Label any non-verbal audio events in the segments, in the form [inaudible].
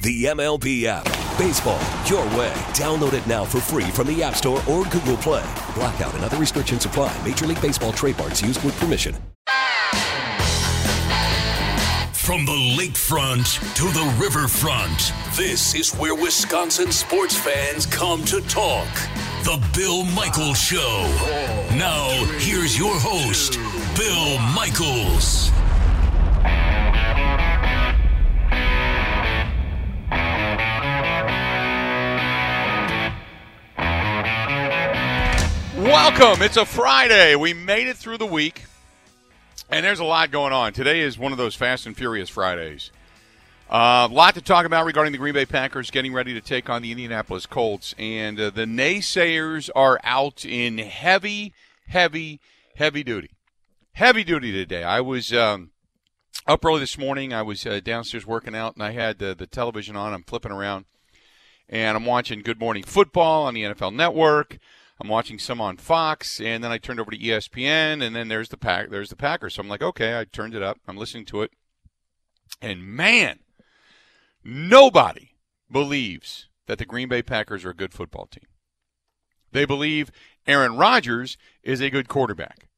The MLB app. Baseball, your way. Download it now for free from the App Store or Google Play. Blackout and other restrictions apply. Major League Baseball trademarks used with permission. From the lakefront to the riverfront, this is where Wisconsin sports fans come to talk. The Bill Michaels Show. Now, here's your host, Bill Michaels. Welcome. It's a Friday. We made it through the week, and there's a lot going on. Today is one of those fast and furious Fridays. A uh, lot to talk about regarding the Green Bay Packers getting ready to take on the Indianapolis Colts, and uh, the naysayers are out in heavy, heavy, heavy duty. Heavy duty today. I was um, up early this morning. I was uh, downstairs working out, and I had the television on. I'm flipping around, and I'm watching Good Morning Football on the NFL Network. I'm watching some on Fox, and then I turned over to ESPN, and then there's the pack, there's the Packers. So I'm like, okay, I turned it up. I'm listening to it, and man, nobody believes that the Green Bay Packers are a good football team. They believe Aaron Rodgers is a good quarterback,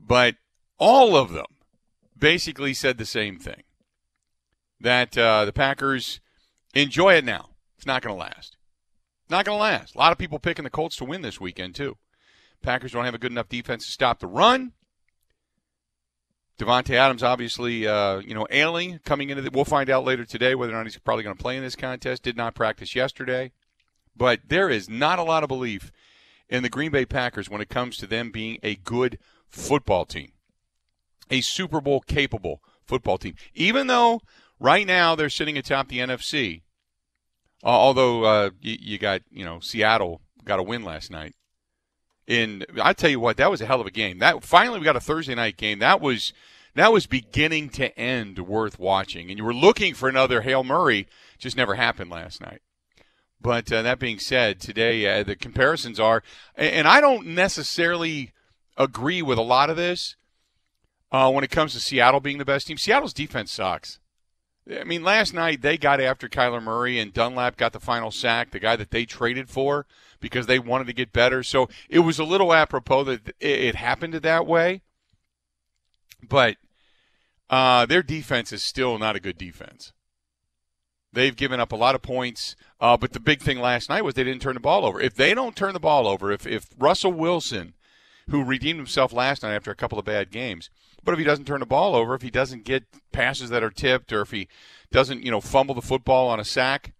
but all of them basically said the same thing: that uh, the Packers enjoy it now. It's not going to last. Not going to last. A lot of people picking the Colts to win this weekend, too. Packers don't have a good enough defense to stop the run. Davante Adams, obviously, uh, you know, ailing coming into the. We'll find out later today whether or not he's probably going to play in this contest. Did not practice yesterday. But there is not a lot of belief in the Green Bay Packers when it comes to them being a good football team, a Super Bowl capable football team. Even though right now they're sitting atop the NFC, although uh, you, you, got you know Seattle got a win last night. And I tell you what, that was a hell of a game. That finally we got a Thursday night game. That was that was beginning to end worth watching. And you were looking for another Hale Murray, just never happened last night. But uh, that being said, today uh, the comparisons are, and I don't necessarily agree with a lot of this uh, when it comes to Seattle being the best team. Seattle's defense sucks. I mean, last night they got after Kyler Murray, and Dunlap got the final sack, the guy that they traded for because they wanted to get better. So it was a little apropos that it happened that way. But uh, their defense is still not a good defense. They've given up a lot of points, uh, but the big thing last night was they didn't turn the ball over. If they don't turn the ball over, if, if Russell Wilson, who redeemed himself last night after a couple of bad games, but if he doesn't turn the ball over, if he doesn't get passes that are tipped, or if he doesn't, you know, fumble the football on a sack,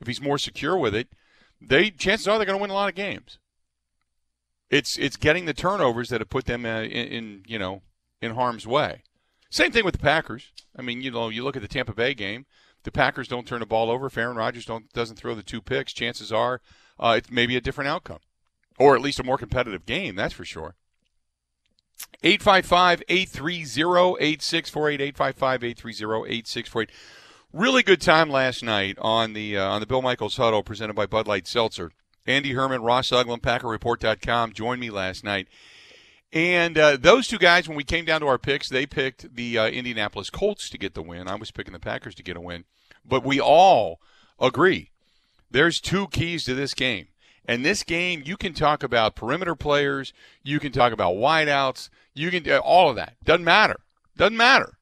if he's more secure with it, they chances are they're going to win a lot of games. It's it's getting the turnovers that have put them uh, in, in you know in harm's way. Same thing with the Packers. I mean, you know, you look at the Tampa Bay game. The Packers don't turn the ball over. If Aaron Rodgers don't doesn't throw the two picks, chances are uh, it's maybe a different outcome, or at least a more competitive game. That's for sure. 855 830 8648. 855 830 8648. Really good time last night on the uh, on the Bill Michaels Huddle presented by Bud Light Seltzer. Andy Herman, Ross Uglem, PackerReport.com joined me last night. And uh, those two guys, when we came down to our picks, they picked the uh, Indianapolis Colts to get the win. I was picking the Packers to get a win. But we all agree there's two keys to this game. And this game, you can talk about perimeter players, you can talk about wideouts, you can uh, all of that. Doesn't matter. Doesn't matter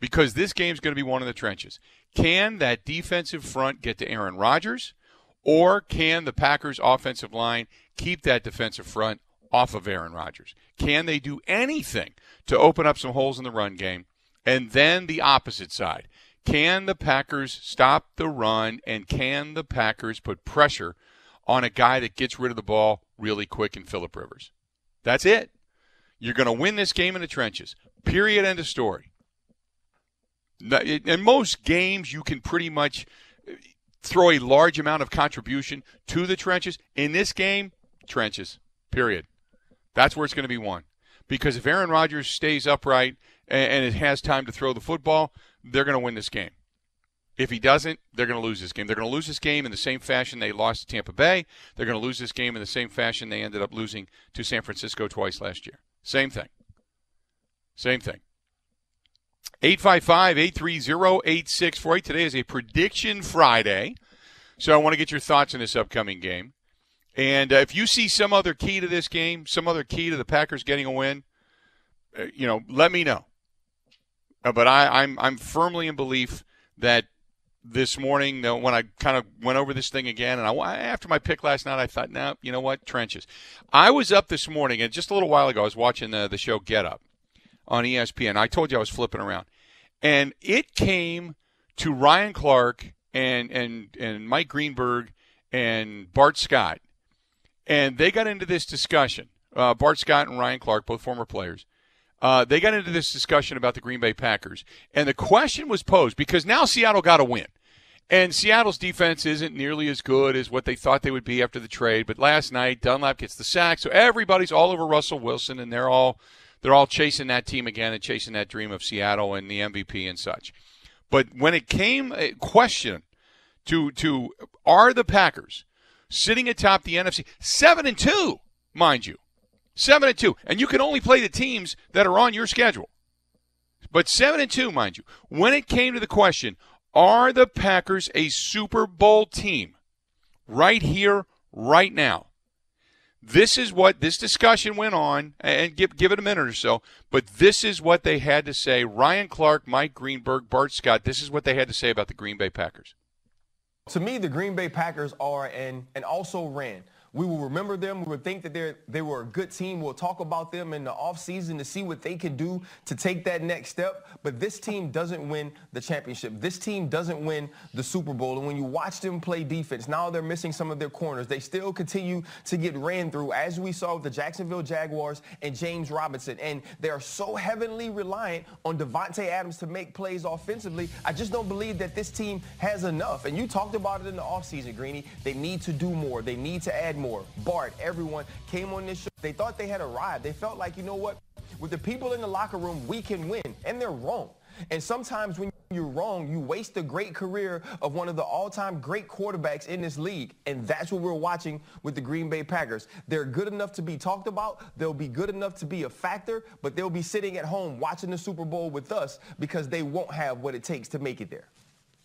because this game's going to be one in the trenches. Can that defensive front get to Aaron Rodgers, Or can the Packers offensive line keep that defensive front off of Aaron Rodgers? Can they do anything to open up some holes in the run game? And then the opposite side. Can the Packers stop the run and can the Packers put pressure on a guy that gets rid of the ball really quick in Philip Rivers? That's it. You're going to win this game in the trenches. Period. End of story. In most games, you can pretty much uh, throw a large amount of contribution to the trenches. In this game, trenches. Period. That's where it's going to be won. Because if Aaron Rodgers stays upright and, it has time to throw the football, they're going to win this game. If he doesn't, they're going to lose this game. They're going to lose this game in the same fashion they lost to Tampa Bay. They're going to lose this game in the same fashion they ended up losing to San Francisco twice last year. Same thing. Same thing. 855 830 8648. Today is a prediction Friday. So I want to get your thoughts on this upcoming game. And uh, if you see some other key to this game, some other key to the Packers getting a win, uh, you know, let me know. Uh, but I, I'm I'm firmly in belief that this morning when I kind of went over this thing again, and I after my pick last night, I thought, no, you know what, trenches. I was up this morning, and just a little while ago, I was watching the the show Get Up on ESPN. I told you I was flipping around, and it came to Ryan Clark and and and Mike Greenberg and Bart Scott, and they got into this discussion. Uh, Bart Scott and Ryan Clark, both former players, uh, they got into this discussion about the Green Bay Packers, and the question was posed because now Seattle got a win. And Seattle's defense isn't nearly as good as what they thought they would be after the trade. But last night, Dunlap gets the sack, so everybody's all over Russell Wilson, and they're all they're all chasing that team again and chasing that dream of Seattle and the MVP and such. But when it came a question to to are the Packers sitting atop the NFC seven and two, mind you, Seven and two, and you can only play the teams that are on your schedule. But seven and two, mind you. When it came to the question, are the Packers a Super Bowl team? Right here, right now. This is what this discussion went on, and give give it a minute or so. But this is what they had to say. Ryan Clark, Mike Greenberg, Bart Scott. This is what they had to say about the Green Bay Packers. To me, the Green Bay Packers are and and also ran we will remember them. We will think that they they were a good team. We'll talk about them in the offseason to see what they can do to take that next step. But this team doesn't win the championship. This team doesn't win the Super Bowl. And when you watch them play defense, now they're missing some of their corners. They still continue to get ran through, as we saw with the Jacksonville Jaguars and James Robinson. And they are so heavily reliant on Davante Adams to make plays offensively. I just don't believe that this team has enough. And you talked about it in the offseason, Greeny. They need to do more. They need to add more. Bart, everyone came on this show. They thought they had arrived. They felt like, you know what? With the people in the locker room, we can win. And they're wrong. And sometimes when you're wrong, you waste a great career of one of the all-time great quarterbacks in this league. And that's what we're watching with the Green Bay Packers. They're good enough to be talked about. They'll be good enough to be a factor, but they'll be sitting at home watching the Super Bowl with us because they won't have what it takes to make it there.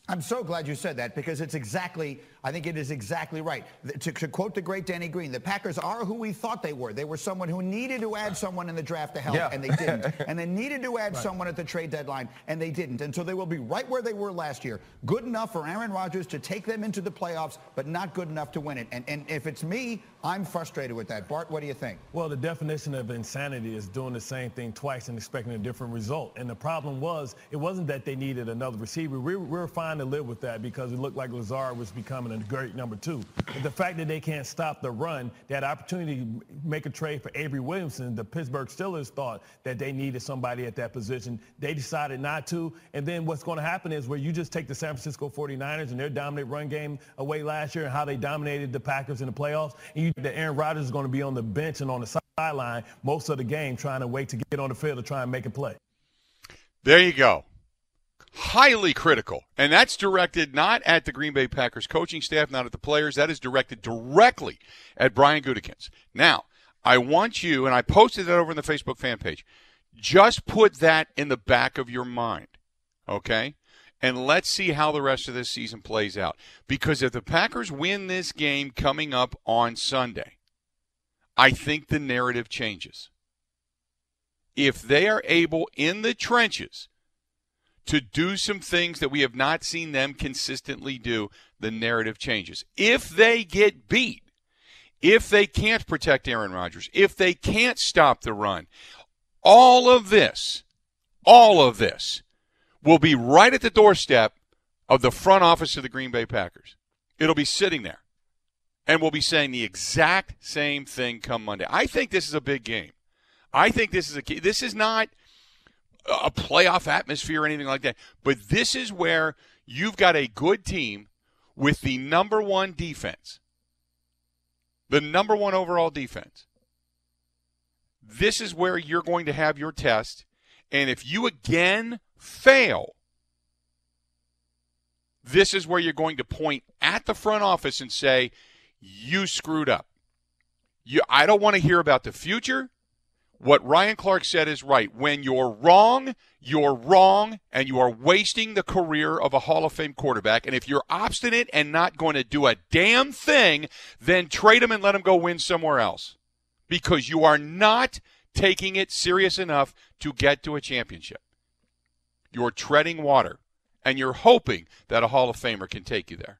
I'm so glad you said that because it's exactly, I think it is exactly right. To, to, quote the great Denny Green, the Packers are who we thought they were. They were someone who needed to add someone in the draft to help, yeah. and they didn't. [laughs] and they needed to add right. someone at the trade deadline, and they didn't. And so they will be right where they were last year. Good enough for Aaron Rodgers to take them into the playoffs, but not good enough to win it. And, and if it's me, I'm frustrated with that. Bart, what do you think? Well, the definition of insanity is doing the same thing twice and expecting a different result. And the problem was, it wasn't that they needed another receiver. We, we were to live with that because it looked like Lazard was becoming a great number two. But the fact that they can't stop the run, that opportunity to make a trade for Avery Williamson, the Pittsburgh Steelers thought that they needed somebody at that position. They decided not to. And then what's going to happen is where you just take the San Francisco 49ers and their dominant run game away last year and how they dominated the Packers in the playoffs. And you that Aaron Rodgers is going to be on the bench and on the sideline most of the game trying to wait to get on the field to try and make a play. There you go highly critical. And that's directed not at the Green Bay Packers coaching staff, not at the players. That is directed directly at Brian Gutekunst. Now, I want you, and I posted that over in the Facebook fan page, just put that in the back of your mind, okay? And let's see how the rest of this season plays out. Because if the Packers win this game coming up on Sunday, I think the narrative changes. If they are able in the trenches to do some things that we have not seen them consistently do, the narrative changes. If they get beat, if they can't protect Aaron Rodgers, if they can't stop the run, all of this, all of this will be right at the doorstep of the front office of the Green Bay Packers. It'll be sitting there. And we'll be saying the exact same thing come Monday. I think this is a big game. I think this is a key. This is not a playoff atmosphere or anything like that. But this is where you've got a good team with the number one defense, the number one overall defense. This is where you're going to have your test. And if you again fail, this is where you're going to point at the front office and say, you screwed up. You, I don't want to hear about the future what Ryan Clark said is right. When you're wrong, you're wrong, and you are wasting the career of a Hall of Fame quarterback. And if you're obstinate and not going to do a damn thing, then trade him and let him go win somewhere else. Because you are not taking it serious enough to get to a championship. You're treading water, and you're hoping that a Hall of Famer can take you there.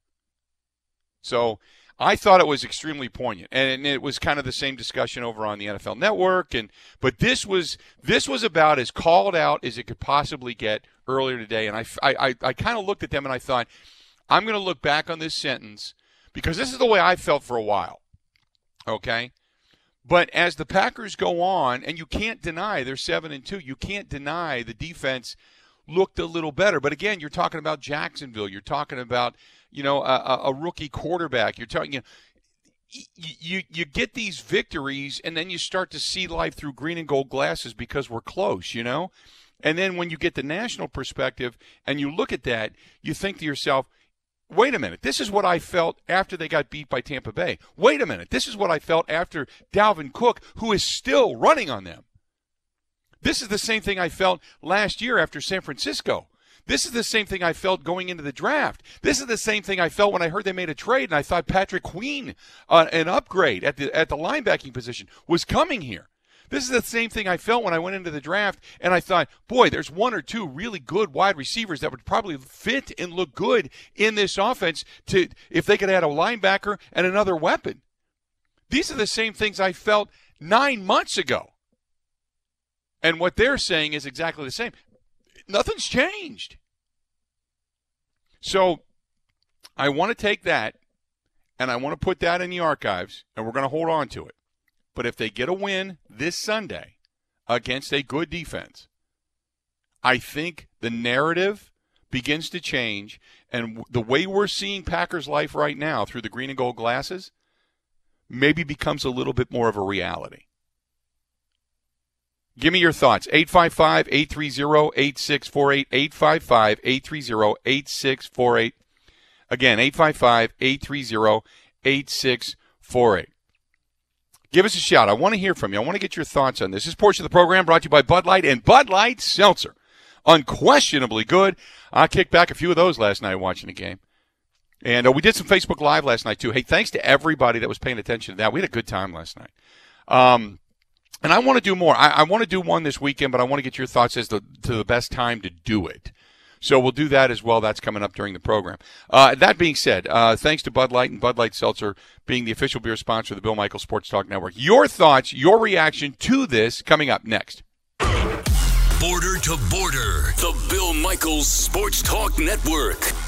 So I thought it was extremely poignant, and it was kind of the same discussion over on the NFL Network. And but this was this was about as called out as it could possibly get earlier today. And I I, I kind of looked at them and I thought, I'm going to look back on this sentence because this is the way I felt for a while. Okay. But as the Packers go on, and you can't deny they're seven and two, you can't deny the defense looked a little better. But again, you're talking about Jacksonville. You're talking about you know, a, a rookie quarterback. You're talking, you, you you get these victories, and then you start to see life through green and gold glasses because we're close, you know. And then when you get the national perspective and you look at that, you think to yourself, wait a minute, this is what I felt after they got beat by Tampa Bay. Wait a minute, this is what I felt after Dalvin Cook, who is still running on them. This is the same thing I felt last year after San Francisco. This is the same thing I felt going into the draft. This is the same thing I felt when I heard they made a trade and I thought Patrick Queen, uh, an upgrade at the at the linebacking position, was coming here. This is the same thing I felt when I went into the draft and I thought, boy, there's one or two really good wide receivers that would probably fit and look good in this offense to if they could add a linebacker and another weapon. These are the same things I felt 9 months ago. And what they're saying is exactly the same nothing's changed. So I want to take that and I want to put that in the archives and we're going to hold on to it. But if they get a win this Sunday against a good defense, I think the narrative begins to change and the way we're seeing Packers life right now through the green and gold glasses maybe becomes a little bit more of a reality. Give me your thoughts. 855 830 8648. 855 830 8648. Again, 855 830 8648. Give us a shout. I want to hear from you. I want to get your thoughts on this. This portion of the program brought to you by Bud Light and Bud Light Seltzer. Unquestionably good. I kicked back a few of those last night watching the game. And uh, we did some Facebook Live last night, too. Hey, thanks to everybody that was paying attention to that. We had a good time last night. Um, and I want to do more. I, I want to do one this weekend, but I want to get your thoughts as to, to the best time to do it. So we'll do that as well. That's coming up during the program. Uh, that being said, uh, thanks to Bud Light and Bud Light Seltzer being the official beer sponsor of the Bill Michael Sports Talk Network. Your thoughts, your reaction to this coming up next. Border to border, the Bill Michaels Sports Talk Network.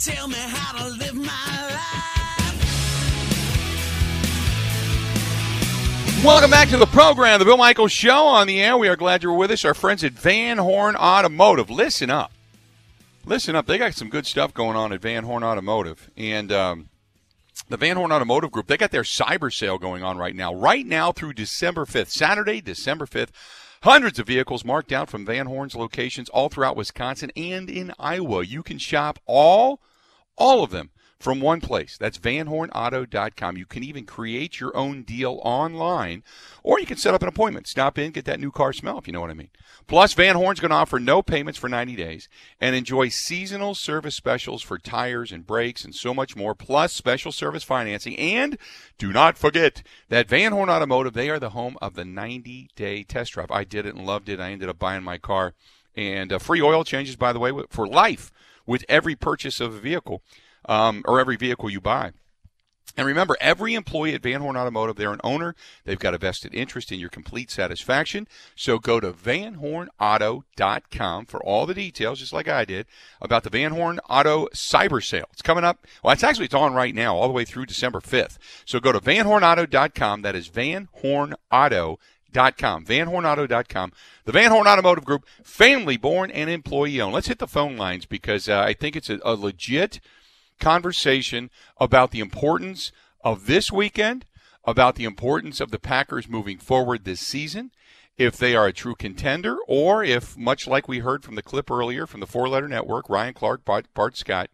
Tell me how to live my life. Welcome back to the program, the Bill Michaels Show on the air. We are glad you're with us. Our friends at Van Horn Automotive. Listen up. Listen up. They got some good stuff going on at Van Horn Automotive. And um, the Van Horn Automotive Group, they got their cyber sale going on right now. Right now through December 5th, Saturday, December 5th. Hundreds of vehicles marked out from Van Horn's locations all throughout Wisconsin and in Iowa. You can shop all all of them from one place. That's vanhornauto.com. You can even create your own deal online, or you can set up an appointment. Stop in, get that new car smell, if you know what I mean. Plus, Van Horn's going to offer no payments for 90 days and enjoy seasonal service specials for tires and brakes and so much more, plus special service financing. And do not forget that Van Horn Automotive, they are the home of the 90 day test drive. I did it and loved it. I ended up buying my car. And uh, free oil changes, by the way, for life with every purchase of a vehicle um, or every vehicle you buy. And remember, every employee at Van Horn Automotive, they're an owner. They've got a vested interest in your complete satisfaction. So go to vanhornauto.com for all the details, just like I did, about the Van Horn Auto Cyber Sale. It's coming up. Well, it's actually it's on right now, all the way through December 5th. So go to vanhornauto.com. That is vanhornauto.com com. VanHornAuto.com. The Van Horn Automotive Group, family born and employee owned. Let's hit the phone lines because uh, I think it's a, a legit conversation about the importance of this weekend, about the importance of the Packers moving forward this season, if they are a true contender, or if, much like we heard from the clip earlier from the Four Letter Network, Ryan Clark, Bart, Bart Scott,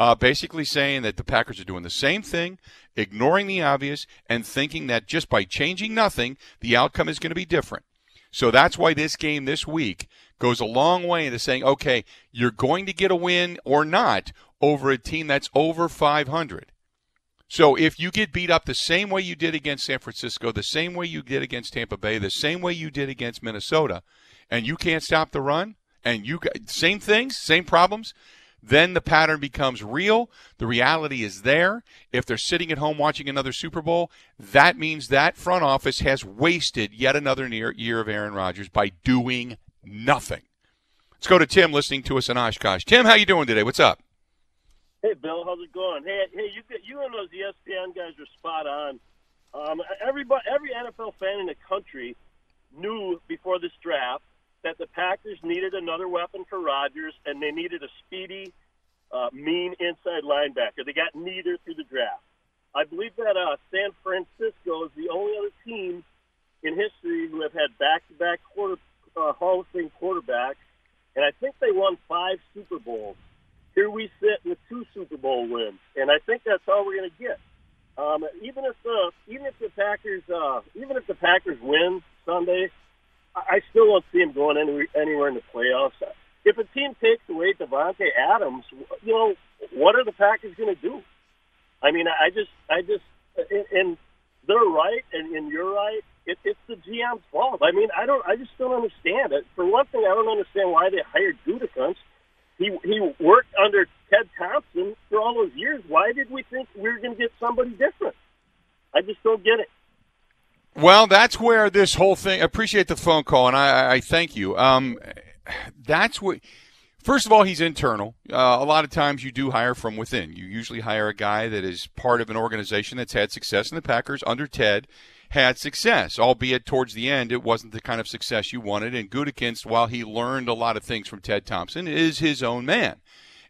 uh, basically saying that the Packers are doing the same thing, ignoring the obvious, and thinking that just by changing nothing, the outcome is going to be different. So that's why this game this week goes a long way into saying, okay, you're going to get a win or not over a team that's over 500. So if you get beat up the same way you did against San Francisco, the same way you did against Tampa Bay, the same way you did against Minnesota, and you can't stop the run, and you got, same things, same problems, then the pattern becomes real. The reality is there. If they're sitting at home watching another Super Bowl, that means that front office has wasted yet another year of Aaron Rodgers by doing nothing. Let's go to Tim listening to us in Oshkosh. Tim, how you doing today? What's up? Hey, Bill, how's it going? Hey, hey, you you and those ESPN guys are spot on. Um, everybody, every NFL fan in the country knew before this draft that the Packers needed another weapon for Rodgers, and they needed a speedy, uh, mean inside linebacker. They got neither through the draft. I believe that uh, San Francisco is the only other team in history who have had back-to-back quarter uh, Hall of Fame quarterbacks, and I think they won five Super Bowls. Here we sit with two Super Bowl wins, and I think that's all we're going to get. Um, even if the even if the Packers uh, even if the Packers win Sunday, I still don't see him going any, anywhere in the playoffs. If a team takes away Davante Adams, you know what are the Packers going to do? I mean, I just, I just, and, and they're right, and, and you're right. It, it's the GM's fault. I mean, I don't, I just don't understand it. For one thing, I don't understand why they hired Gutekunst. He he worked under Ted Thompson for all those years. Why did we think we were going to get somebody different? I just don't get it. Well, that's where this whole thing. I appreciate the phone call, and I, I thank you. Um, that's what. First of all, he's internal. Uh, a lot of times you do hire from within. You usually hire a guy that is part of an organization that's had success, and the Packers under Ted had success, albeit towards the end it wasn't the kind of success you wanted. And Gutekunst, while he learned a lot of things from Ted Thompson, is his own man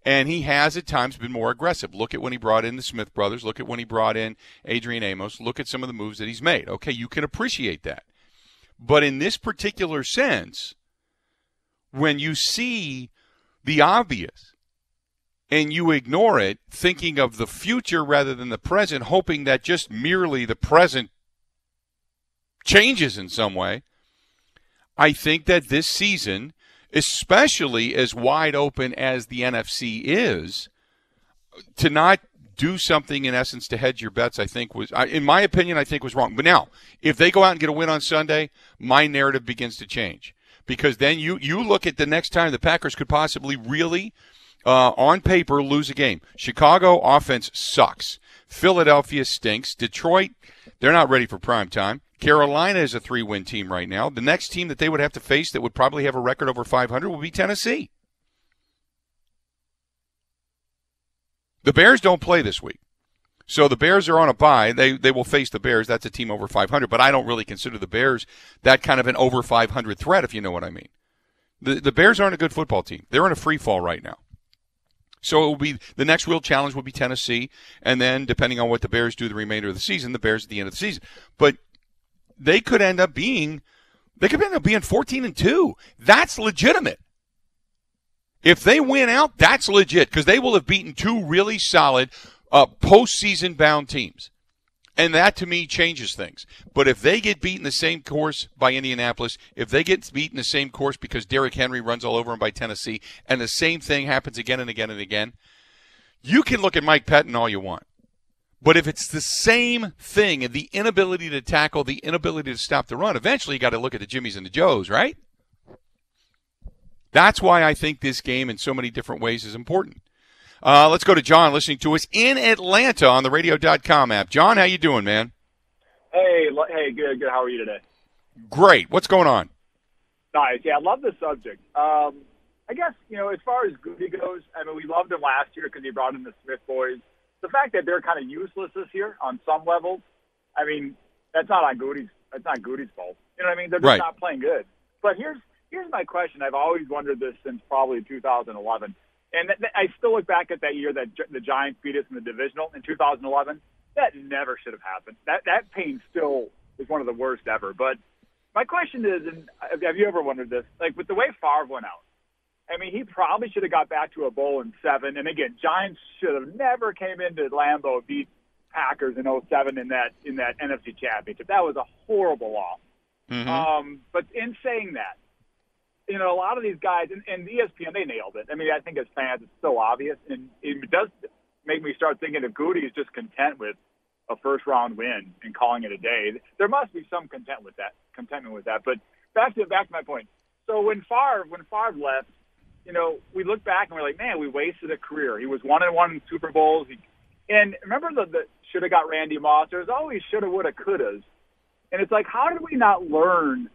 and he has at times been more aggressive. Look at when he brought in the Smith brothers. Look at when he brought in Adrian Amos. Look at some of the moves that he's made. Okay, you can appreciate that. But in this particular sense, when you see the obvious and you ignore it, thinking of the future rather than the present, hoping that just merely the present changes in some way, I think that this season especially as wide open as the NFC is, to not do something in essence to hedge your bets, I think was, in my opinion, I think was wrong. But now, if they go out and get a win on Sunday, my narrative begins to change because then you you look at the next time the Packers could possibly really, uh, on paper, lose a game. Chicago offense sucks. Philadelphia stinks. Detroit, they're not ready for prime time. Carolina is a three win team right now. The next team that they would have to face that would probably have a record over 500 would be Tennessee. The Bears don't play this week. So the Bears are on a bye. They they will face the Bears. That's a team over 500, but I don't really consider the Bears that kind of an over 500 threat if you know what I mean. The the Bears aren't a good football team. They're in a free fall right now. So it will be the next real challenge will be Tennessee, and then depending on what the Bears do the remainder of the season, the Bears at the end of the season. But they could end up being they could end up being 14 and 2. That's legitimate. If they win out, that's legit because they will have beaten two really solid uh, postseason bound teams. And that to me changes things. But if they get beaten the same course by Indianapolis, if they get beaten the same course because Derrick Henry runs all over them by Tennessee, and the same thing happens again and again and again, you can look at Mike Pettine all you want. But if it's the same thing, the inability to tackle, the inability to stop the run, eventually you got to look at the Jimmies and the Joes, right? That's why I think this game in so many different ways is important. Uh, let's go to John listening to us in Atlanta on the radio.com app. John, how you doing, man? Hey, hey, good, good. How are you today? Great. What's going on? Nice. Yeah, I love the subject. Um, I guess, you know, as far as Goody goes, I mean, we loved him last year because he brought in the Smith boys. The fact that they're kind of useless this year on some levels, I mean, that's not on Goody's. That's not Goody's fault. You know what I mean? They're just right. not playing good. But here's here's my question. I've always wondered this since probably 2011. And th- th- I still look back at that year that G- the Giants beat us in the divisional in 2011. That never should have happened. That that pain still is one of the worst ever. But my question is, and have you ever wondered this? Like with the way Favre went out, I mean, he probably should have got back to a bowl in seven. And again, Giants should have never came into Lambeau beat Packers in 07 in that in that NFC Championship. That was a horrible loss. Mm-hmm. Um, but in saying that, you know, a lot of these guys, and, and ESPN, they nailed it. I mean, I think as fans, it's so obvious, and it does make me start thinking if Goody is just content with a first round win and calling it a day, there must be some content with that, contentment with that. But back to back to my point. So when Favre when Favre left, you know, we look back and we're like, man, we wasted a career. He was one and one in Super Bowls. He, and remember the, the should have got Randy Moss. There's always shoulda, woulda, couldas. And it's like, how did we not learn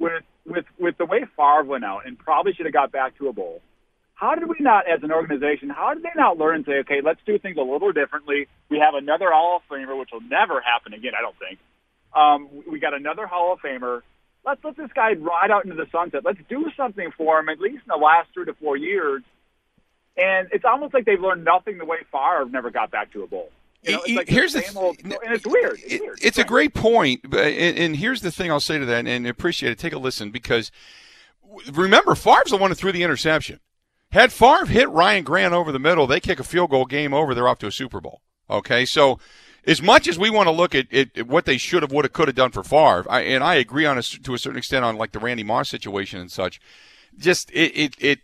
with with with the way Favre went out and probably should have got back to a bowl? How did we not, as an organization, how did they not learn and say, okay, let's do things a little differently? We have another Hall of Famer, which will never happen again, I don't think. Um, we got another Hall of Famer. Let's let this guy ride out into the sunset. Let's do something for him, at least in the last three to four years. And it's almost like they've learned nothing the way Favre never got back to a bowl. You know, it's like here's the the same old, and it's weird. It's, it, weird. it's a great and, and, here's the thing I'll say to that, and appreciate it. Take a listen because remember, Favre's the one who threw the interception. Had Favre hit Ryan Grant over the middle, they kick a field goal, game over. They're off to a Super Bowl. Okay, so as much as we want to look at, at, at what they should have, would have, could have done for Favre, I, and I agree on a, to a certain extent on like the Randy Moss situation and such. Just it, it, it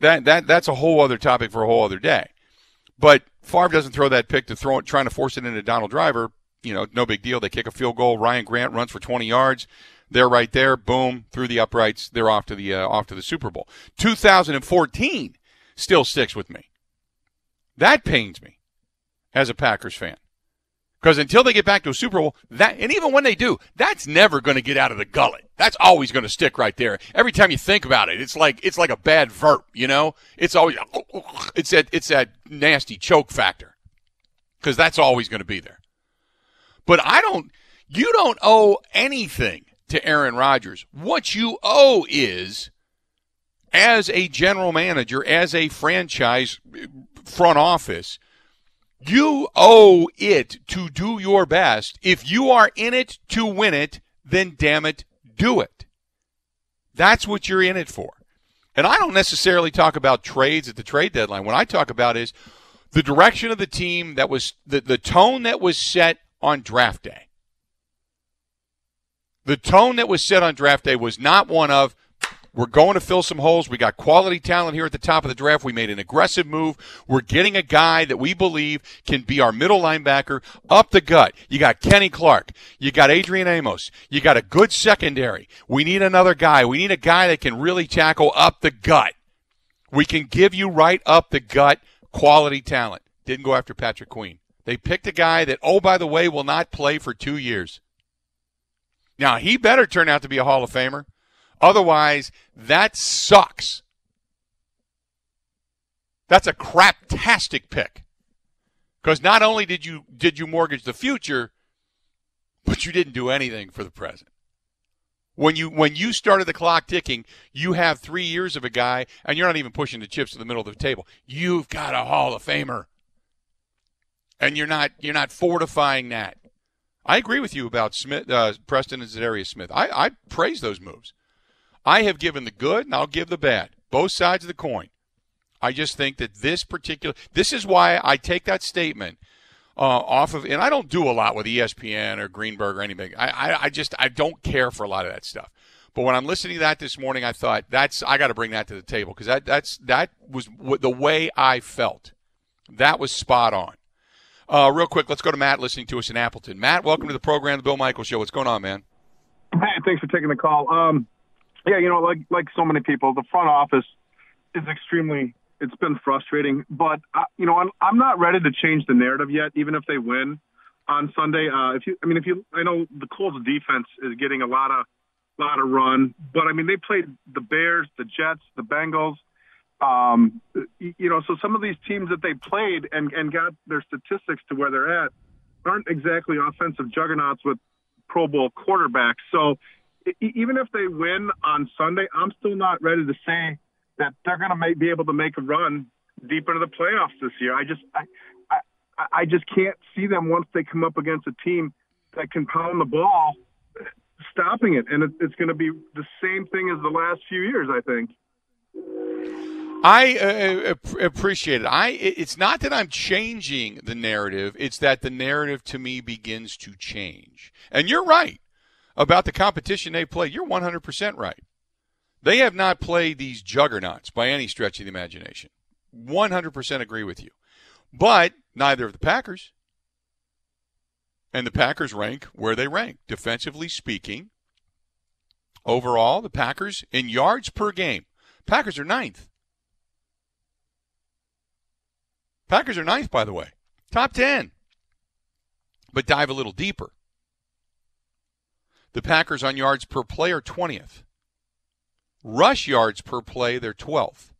that that that's a whole other topic for a whole other day. But Favre doesn't throw that pick to throw it, trying to force it into Donald Driver. You know, no big deal. They kick a field goal. Ryan Grant runs for 20 yards. They're right there. Boom, through the uprights. They're off to the uh, off to the Super Bowl. 2014 still sticks with me. That pains me as a Packers fan. Because until they get back to a Super Bowl, that and even when they do, that's never going to get out of the gullet. That's always going to stick right there. Every time you think about it, it's like it's like a bad verb, you know. It's always it's that it's that nasty choke factor. Because that's always going to be there. But I don't. You don't owe anything to Aaron Rodgers. What you owe is, as a general manager, as a franchise front office you owe it to do your best. If you are in it to win it, then damn it, do it. That's what you're in it for. And I don't necessarily talk about trades at the trade deadline. What I talk about is the direction of the team that was the, the tone that was set on draft day. The tone that was set on draft day was not one of we're going to fill some holes. We got quality talent here at the top of the draft. We made an aggressive move. We're getting a guy that we believe can be our middle linebacker up the gut. You got Kenny Clark. You got Adrian Amos. You got a good secondary. We need another guy. We need a guy that can really tackle up the gut. We can give you right up the gut quality talent. Didn't go after Patrick Queen. They picked a guy that, oh, by the way, will not play for two years. Now, he better turn out to be a Hall of Famer. Otherwise, that sucks. That's a craptastic pick. Because not only did you did you mortgage the future, but you didn't do anything for the present. When you when you started the clock ticking, you have three years of a guy, and you're not even pushing the chips to the middle of the table. You've got a Hall of Famer, and you're not you're not fortifying that. I agree with you about Smith, uh, Preston and Za'Darius Smith. I, I praise those moves. I have given the good and I'll give the bad. both sides of the coin. I just think that this particular this is why I take that statement uh, off of, and I don't do a lot with ESPN or Greenberg or anything. I, I, I just I don't care for a lot of that stuff. But when I'm listening to that this morning, I thought that's I got to bring that to the table because that that's that was the way I felt. That was spot on. Uh, real quick, let's go to Matt listening to us in Appleton. Matt, welcome to the program, the Bill Michael Show. What's going on, man? Hey, thanks for taking the call. Um, yeah, you know, like like so many people, the front office is extremely. It's been frustrating, but uh, you know, I'm I'm not ready to change the narrative yet, even if they win on Sunday. Uh, if you, I mean, if you, I know the Colts defense is getting a lot of lot of run. But I mean, they played the Bears, the Jets, the Bengals. Um, you know, so some of these teams that they played and and got their statistics to where they're at aren't exactly offensive juggernauts with Pro Bowl quarterbacks. So even if they win on Sunday, I'm still not ready to say that they're going to be able to make a run deep into the playoffs this year. I just I, I I just can't see them once they come up against a team that can pound the ball stopping it, and it, it's going to be the same thing as the last few years. I think. I uh, uh appreciate it. I it's not that I'm changing the narrative; it's that the narrative to me begins to change. And you're right about the competition they play. You're 100% right. They have not played these juggernauts by any stretch of the imagination. 100% agree with you. But neither of the Packers. And the Packers rank where they rank, defensively speaking. Overall, the Packers in yards per game. Packers are ninth. Packers are ninth, by the way. Top 10. But dive a little deeper. The Packers on yards per play are 20th. Rush yards per play, they're 12th.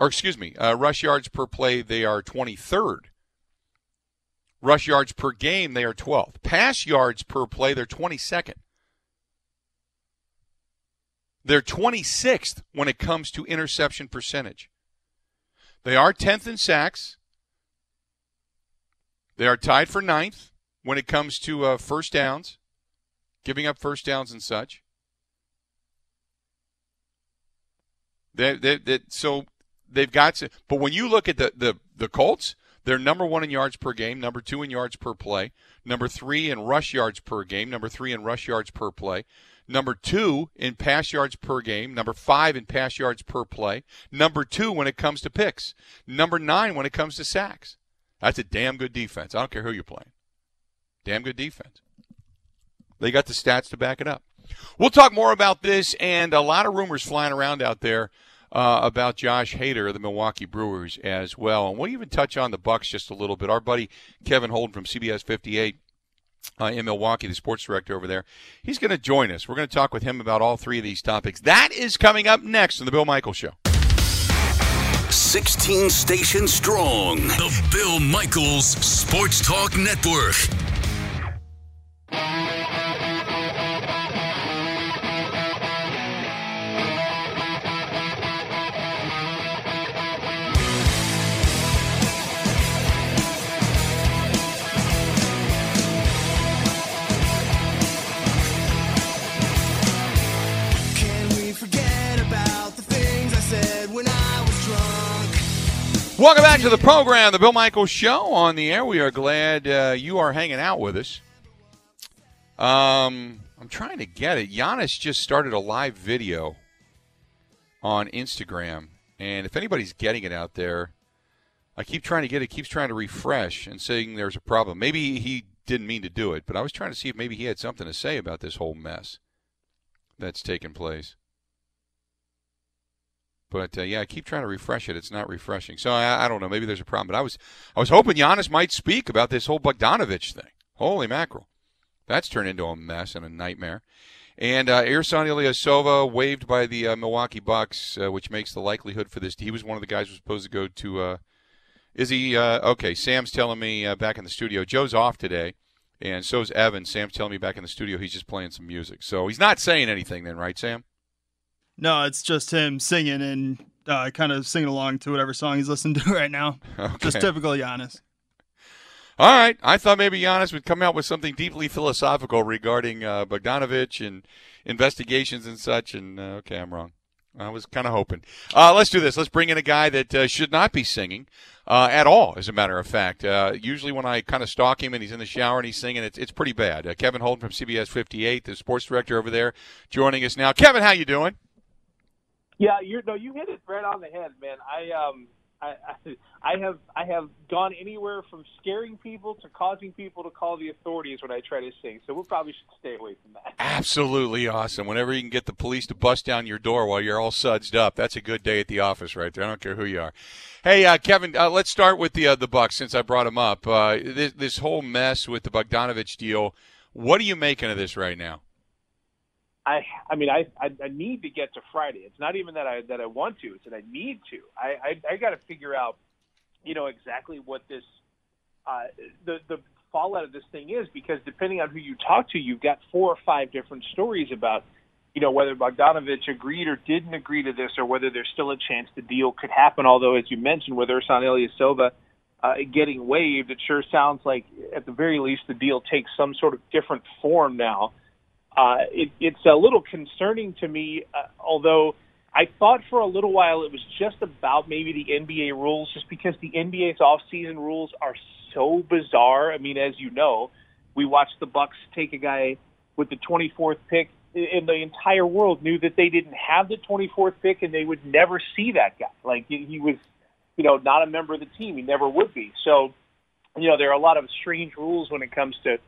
Or excuse me, uh, rush yards per play, they are 23rd. Rush yards per game, they are 12th. Pass yards per play, they're 22nd. They're 26th when it comes to interception percentage. They are 10th in sacks. They are tied for ninth when it comes to uh, first downs, giving up first downs and such. So they've got to, but when you look at the, the, the Colts, they're number one in yards per game, number two in yards per play, number three in rush yards per game, number three in rush yards per play, number two in pass yards per game, number five in pass yards per play, number two when it comes to picks, number nine when it comes to sacks. That's a damn good defense. I don't care who you're playing. Damn good defense. They got the stats to back it up. We'll talk more about this and a lot of rumors flying around out there uh, about Josh Hader of the Milwaukee Brewers as well. And we'll even touch on the Bucks just a little bit. Our buddy Kevin Holden from CBS 58 uh, in Milwaukee, the sports director over there, he's going to join us. We're going to talk with him about all three of these topics. That is coming up next on the Bill Michaels Show. 16 stations strong. The Bill Michaels Sports Talk Network. Welcome back to the program, the Bill Michaels Show on the air. We are glad uh, you are hanging out with us. Um, I'm trying to get it. Giannis just started a live video on Instagram, and if anybody's getting it out there, I keep trying to get it. Keeps trying to refresh and saying there's a problem. Maybe he didn't mean to do it, but I was trying to see if maybe he had something to say about this whole mess that's taken place. But uh, yeah, I keep trying to refresh it. It's not refreshing. So I, I, don't know. Maybe there's a problem. But I was I was hoping Giannis might speak about this whole Bogdanovich thing. Holy mackerel, that's turned into a mess and a nightmare. And uh, Ersan Ilyasova waived by the uh, Milwaukee Bucks, uh, which makes the likelihood for this. He was one of the guys who was supposed to go to. Uh, is he uh, okay? Sam's telling me uh, back in the studio. Joe's off today, and so's Evan. Sam's telling me back in the studio he's just playing some music. So he's not saying anything then, right, Sam? No, it's just him singing and uh, kind of singing along to whatever song he's listening [laughs] to right now. Okay. Just typical Giannis. All right. I thought maybe Giannis would come out with something deeply philosophical regarding uh, Bogdanovich and investigations and such. And uh, okay, I'm wrong. I was kind of hoping. Uh, let's do this. Let's bring in a guy that uh, should not be singing uh, at all, as a matter of fact. Uh, usually, when I kind of stalk him and he's in the shower and he's singing, it's, it's pretty bad. Uh, Kevin Holden from CBS 58, the sports director over there, joining us now. Kevin, how you doing? Yeah, you no, you hit it right on the head, man. I um, I, I, have I have gone anywhere from scaring people to causing people to call the authorities when I try to sing. So we'll probably should stay away from that. Absolutely awesome. Whenever you can get the police to bust down your door while you're all sudsed up, that's a good day at the office right there. I don't care who you are. Hey, uh, Kevin, uh, let's start with the uh, the Bucks since I brought him up. Uh, this, this whole mess with the Bogdanovich deal. What are you making of this right now? I I mean I, I I need to get to Friday. It's not even that I that I want to. It's that I need to. I I, I got to figure out, you know, exactly what this uh, the the fallout of this thing is because depending on who you talk to, you've got four or five different stories about, you know, whether Bogdanovich agreed or didn't agree to this, or whether there's still a chance the deal could happen. Although, as you mentioned, with Ersan Ilyasova uh, getting waived, it sure sounds like at the very least the deal takes some sort of different form now uh, it, it's a little concerning to me, uh, although I thought for a little while it was just about maybe the NBA rules, just because the NBA's off-season rules are so bizarre. I mean, as you know, we watched the Bucks take a guy with the 24th pick, and the entire world knew that they didn't have the 24th pick, and they would never see that guy. Like he was, you know, not a member of the team. He never would be. So, you know, there are a lot of strange rules when it comes to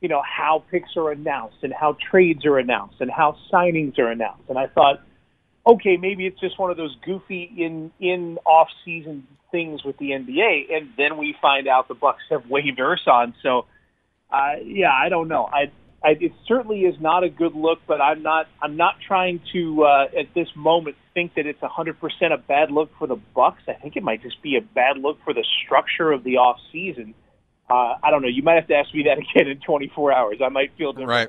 you know, how picks are announced and how trades are announced and how signings are announced. And I thought, okay, maybe it's just one of those goofy in in off season things with the NBA. And then we find out the Bucks have waived Ersan. So, uh, yeah, I don't know. I, I it certainly is not a good look, but I'm not I'm not trying to uh, at this moment think that it's 100% a bad look for the Bucks. I think it might just be a bad look for the structure of the off season uh, I don't know. You might have to ask me that [laughs] again in 24 hours. I might feel different. Right.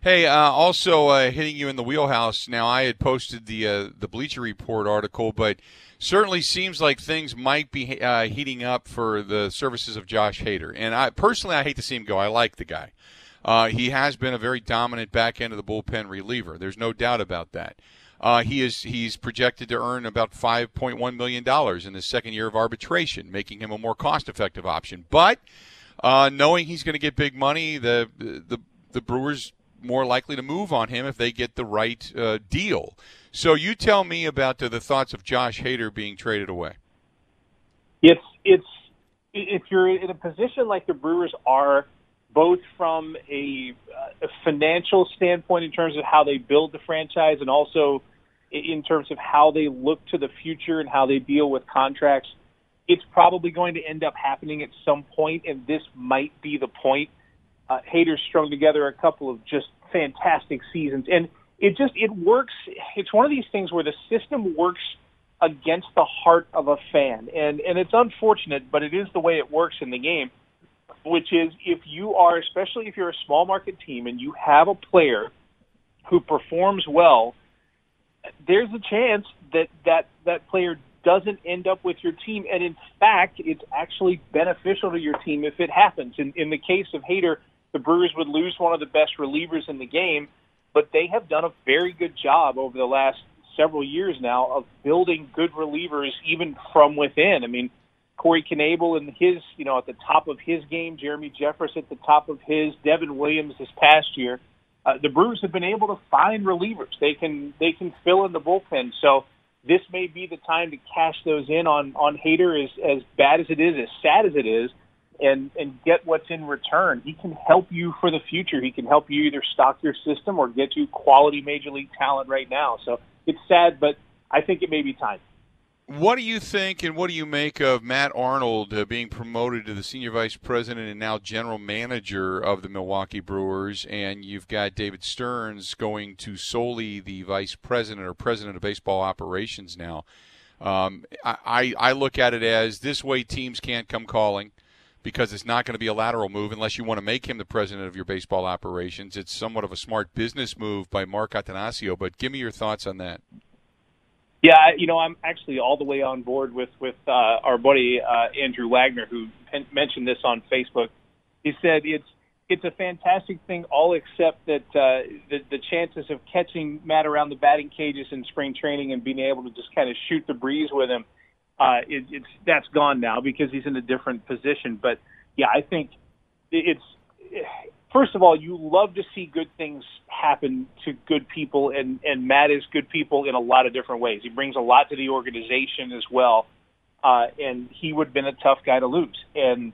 Hey, uh, also uh, hitting you in the wheelhouse. Now, I had posted the uh, the Bleacher Report article, but certainly seems like things might be uh, heating up for the services of Josh Hader. And I personally, I hate to see him go. I like the guy. Uh, he has been a very dominant back end of the bullpen reliever. There's no doubt about that. Uh, he is he's projected to earn about 5.1 million dollars in the second year of arbitration, making him a more cost-effective option. But uh, knowing he's going to get big money, the the the Brewers more likely to move on him if they get the right uh, deal. So you tell me about the, the thoughts of Josh Hader being traded away. It's it's if you're in a position like the Brewers are, both from a, a financial standpoint in terms of how they build the franchise and also in terms of how they look to the future and how they deal with contracts, it's probably going to end up happening at some point, and this might be the point. Uh, Hader's strung together a couple of just fantastic seasons, and it just it works. It's one of these things where the system works against the heart of a fan, and and it's unfortunate, but it is the way it works in the game. Which is if you are, especially if you're a small market team, and you have a player who performs well there's a chance that that that player doesn't end up with your team, and in fact, it's actually beneficial to your team if it happens. In in the case of Hader, the Brewers would lose one of the best relievers in the game, but they have done a very good job over the last several years now of building good relievers even from within. I mean, Corey Knebel in his, you know, at the top of his game, Jeremy Jeffress at the top of his, Devin Williams this past year uh, the Brewers have been able to find relievers. They can they can fill in the bullpen. So this may be the time to cash those in on on Hader as as bad as it is, as sad as it is, and and get what's in return. He can help you for the future. He can help you either stock your system or get you quality major league talent right now. So it's sad, but I think it may be time. What do you think and what do you make of Matt Arnold uh, being promoted to the senior vice president and now general manager of the Milwaukee Brewers? And you've got David Stearns going to solely the vice president or president of baseball operations now. Um, I, I look at it as this way teams can't come calling because it's not going to be a lateral move unless you want to make him the president of your baseball operations. It's somewhat of a smart business move by Mark Attanasio, but give me your thoughts on that. Yeah, you know, I'm actually all the way on board with with uh, our buddy uh, Andrew Wagner, who pen- mentioned this on Facebook. He said it's it's a fantastic thing, all except that uh, the, the chances of catching Matt around the batting cages in spring training and being able to just kind of shoot the breeze with him, uh, it, it's that's gone now because he's in a different position. But yeah, I think it's first of all, you love to see good things happen to good people, and and Matt is good people in a lot of different ways. He brings a lot to the organization as well, uh, and he would have been a tough guy to lose. And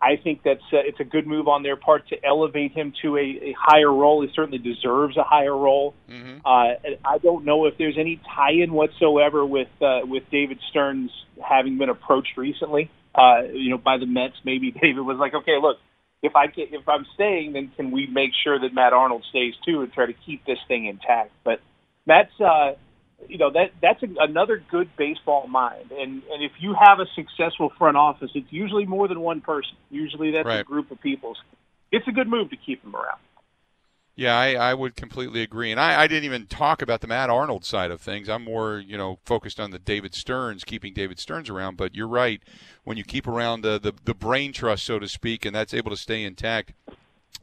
I think that's uh, it's a good move on their part to elevate him to a, a higher role. He certainly deserves a higher role. Mm-hmm. Uh, I don't know if there's any tie-in whatsoever with uh, with David Stearns having been approached recently. Uh, you know, by the Mets. Maybe [laughs] David was like, okay, look, if I can, if I'm staying, then can we make sure that Matt Arnold stays too and try to keep this thing intact? But Matt's uh, you know that that's a, another good baseball mind, and and if you have a successful front office, it's usually more than one person. Usually that's right. a group of people. It's a good move to keep them around. Yeah, I, I would completely agree, and I, I didn't even talk about the Matt Arnold side of things. I'm more, you know, focused on the David Stearns, keeping David Stearns around. But you're right, when you keep around the the, the brain trust, so to speak, and that's able to stay intact,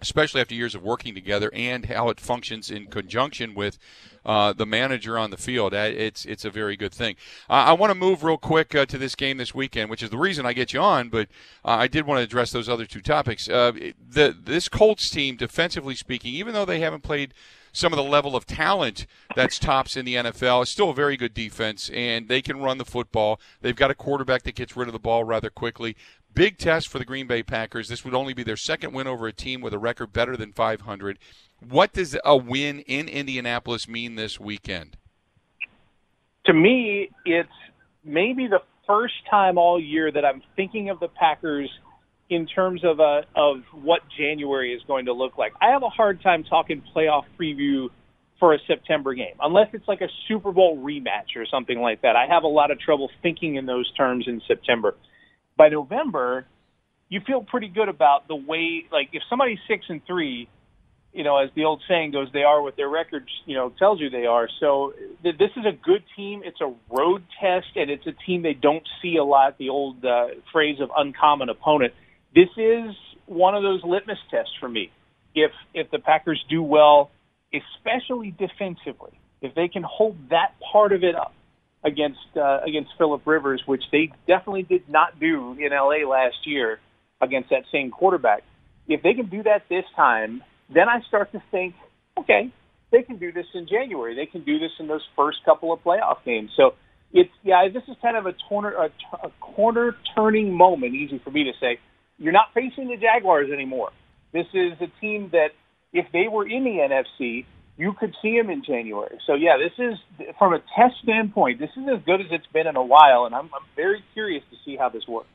especially after years of working together and how it functions in conjunction with uh, the manager on the field. It's it's a very good thing. Uh, I want to move real quick uh, to this game this weekend, which is the reason I get you on. But uh, I did want to address those other two topics. Uh, the this Colts team, defensively speaking, even though they haven't played some of the level of talent that's tops in the NFL. It's still a very good defense, and they can run the football. They've got a quarterback that gets rid of the ball rather quickly. Big test for the Green Bay Packers. This would only be their second win over a team with a record better than 500. What does a win in Indianapolis mean this weekend? To me, it's maybe the first time all year that I'm thinking of the Packers in terms of a, of what January is going to look like. I have a hard time talking playoff preview for a September game, unless it's like a Super Bowl rematch or something like that. I have a lot of trouble thinking in those terms in September by November, you feel pretty good about the way. Like if somebody's six and three, you know, as the old saying goes, they are what their record, you know, tells you they are. So th- this is a good team. It's a road test, and it's a team they don't see a lot. The old uh, phrase of uncommon opponent. This is one of those litmus tests for me. If if the Packers do well, especially defensively, if they can hold that part of it up, against uh, against Philip Rivers, which they definitely did not do in LA last year against that same quarterback. If they can do that this time, then I start to think, okay, they can do this in January. They can do this in those first couple of playoff games. So it's yeah, this is kind of a corner a, a corner turning moment. Easy for me to say. You're not facing the Jaguars anymore. This is a team that if they were in the NFC, you could see him in January. So yeah, this is from a test standpoint, this is as good as it's been in a while, and I'm, I'm very curious to see how this works.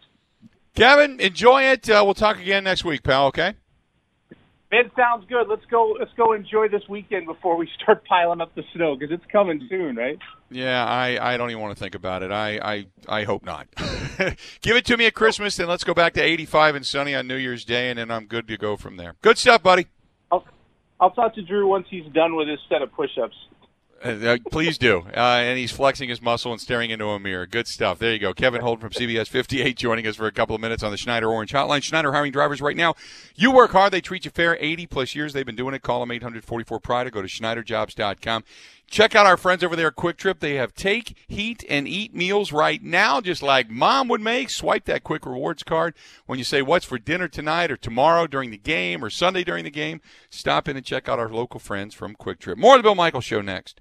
Kevin, enjoy it. Uh, we'll talk again next week, pal. Okay. It sounds good. Let's go. Let's go enjoy this weekend before we start piling up the snow because it's coming soon, right? Yeah, I, I don't even want to think about it. I I, I hope not. [laughs] Give it to me at Christmas, and let's go back to 85 and sunny on New Year's Day, and then I'm good to go from there. Good stuff, buddy. I'll talk to Drew once he's done with his set of push-ups. Uh, uh, please do. Uh, and he's flexing his muscle and staring into a mirror. Good stuff. There you go. Kevin Holden from CBS 58 joining us for a couple of minutes on the Schneider Orange Hotline. Schneider hiring drivers right now. You work hard, they treat you fair. 80 plus years they've been doing it. Call them 844 Pride or go to SchneiderJobs.com. Check out our friends over there at Kwik Trip. They have take, heat, and eat meals right now, just like mom would make. Swipe that Kwik Rewards card when you say what's for dinner tonight or tomorrow during the game or Sunday during the game. Stop in and check out our local friends from Kwik Trip. More of the Bill Michaels Show next.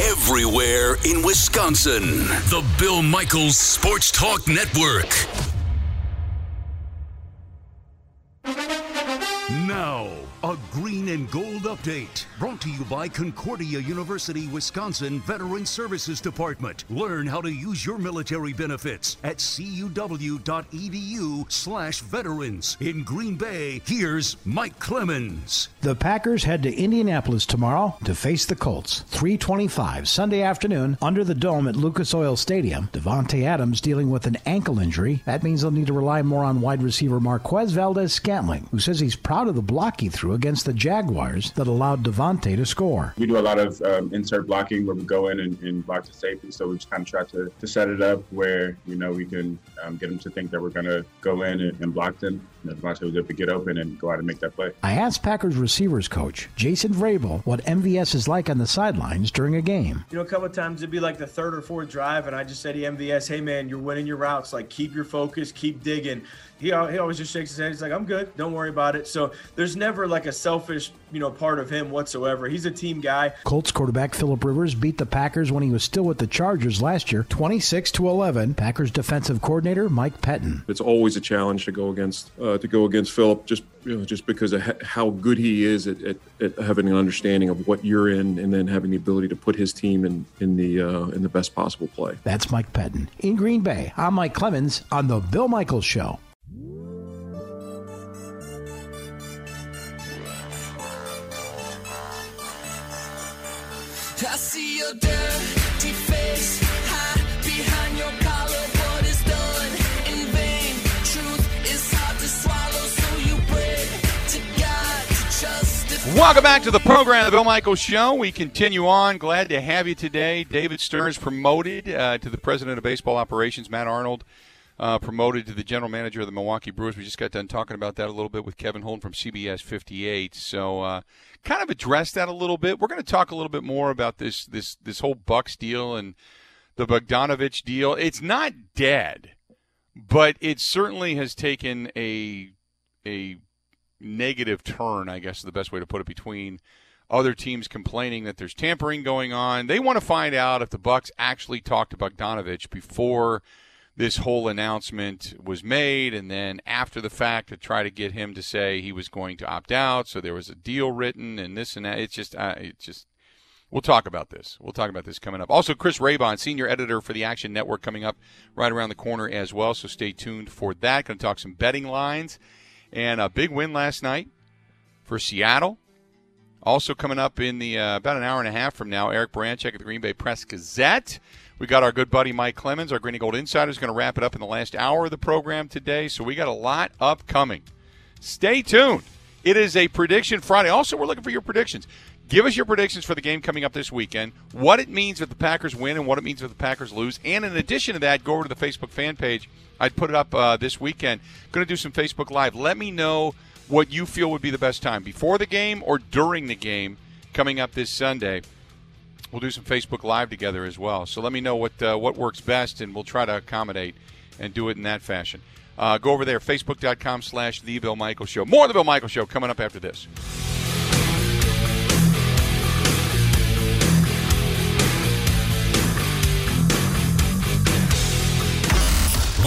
Everywhere in Wisconsin, the Bill Michaels Sports Talk Network. Now a green and gold update brought to you by Concordia University, Wisconsin Veteran Services Department. Learn how to use your military benefits at cuw.edu slash veterans. In Green Bay, here's Mike Clemens. The Packers head to Indianapolis tomorrow to face the Colts. 325 Sunday afternoon under the dome at Lucas Oil Stadium. Davante Adams dealing with an ankle injury. That means they'll need to rely more on wide receiver Marquez Valdes Scantling, who says he's proud of the block he threw against the Jaguars that allowed Davante to score. We do a lot of um, insert blocking where we go in and, and, block the safety. So we just kind of try to, to set it up where, you know, we can um, get them to think that we're going to go in and, and block them. You know, Davante was able to get open and go out and make that play. I asked Packers receivers coach Jason Vrabel what MVS is like on the sidelines during a game. You know, a couple of times it'd be like the third or fourth drive, and I just said to MVS, "Hey man, you're winning your routes. Like keep your focus, keep digging." He, he always just shakes his head. He's like, "I'm good. Don't worry about it." So there's never like a selfish, you know, part of him whatsoever. He's a team guy. Colts quarterback Philip Rivers beat the Packers when he was still with the Chargers last year, 26 to 11. Packers defensive coordinator Mike Pettine. It's always a challenge to go against uh, to go against Philip, just you know, just because of how good he is at, at, at, having an understanding of what you're in, and then having the ability to put his team in in the uh, in the best possible play. That's Mike Pettine in Green Bay. I'm Mike Clemens on the Bill Michaels Show. I see your dirty face Welcome back to the program, the Bill Michaels Show. We continue on. Glad to have you today. David Stearns promoted uh, to the president of baseball operations. Matt Arnold uh, promoted to the general manager of the Milwaukee Brewers. We just got done talking about that a little bit with Kevin Holden from CBS 58. So, uh, kind of address that a little bit. We're going to talk a little bit more about this this this whole Bucks deal and the Bogdanovich deal. It's not dead, but it certainly has taken a a negative turn. I guess is the best way to put it between other teams complaining that there's tampering going on. They want to find out if the Bucks actually talked to Bogdanovich before this whole announcement was made, and then after the fact to try to get him to say he was going to opt out. So there was a deal written, and this and that. It's just, uh, it's just. We'll talk about this. We'll talk about this coming up. Also, Chris Raybon, senior editor for the Action Network, coming up right around the corner as well. So stay tuned for that. Going to talk some betting lines and a big win last night for Seattle. Also coming up in the uh, about an hour and a half from now, Eric Branchek at the Green Bay Press Gazette. We got our good buddy Mike Clemens, our Green Gold Insider, is going to wrap it up in the last hour of the program today. So we got a lot upcoming. Stay tuned. It is a prediction Friday. Also, we're looking for your predictions. Give us your predictions for the game coming up this weekend, what it means if the Packers win and what it means if the Packers lose. And in addition to that, go over to the Facebook fan page. I'd put it up uh, this weekend. Going to do some Facebook Live. Let me know what you feel would be the best time before the game or during the game coming up this Sunday. We'll do some Facebook Live together as well. So let me know what uh, what works best, and we'll try to accommodate and do it in that fashion. Uh, go over there, facebook.com slash The Bill Michael Show. More of The Bill Michael Show coming up after this.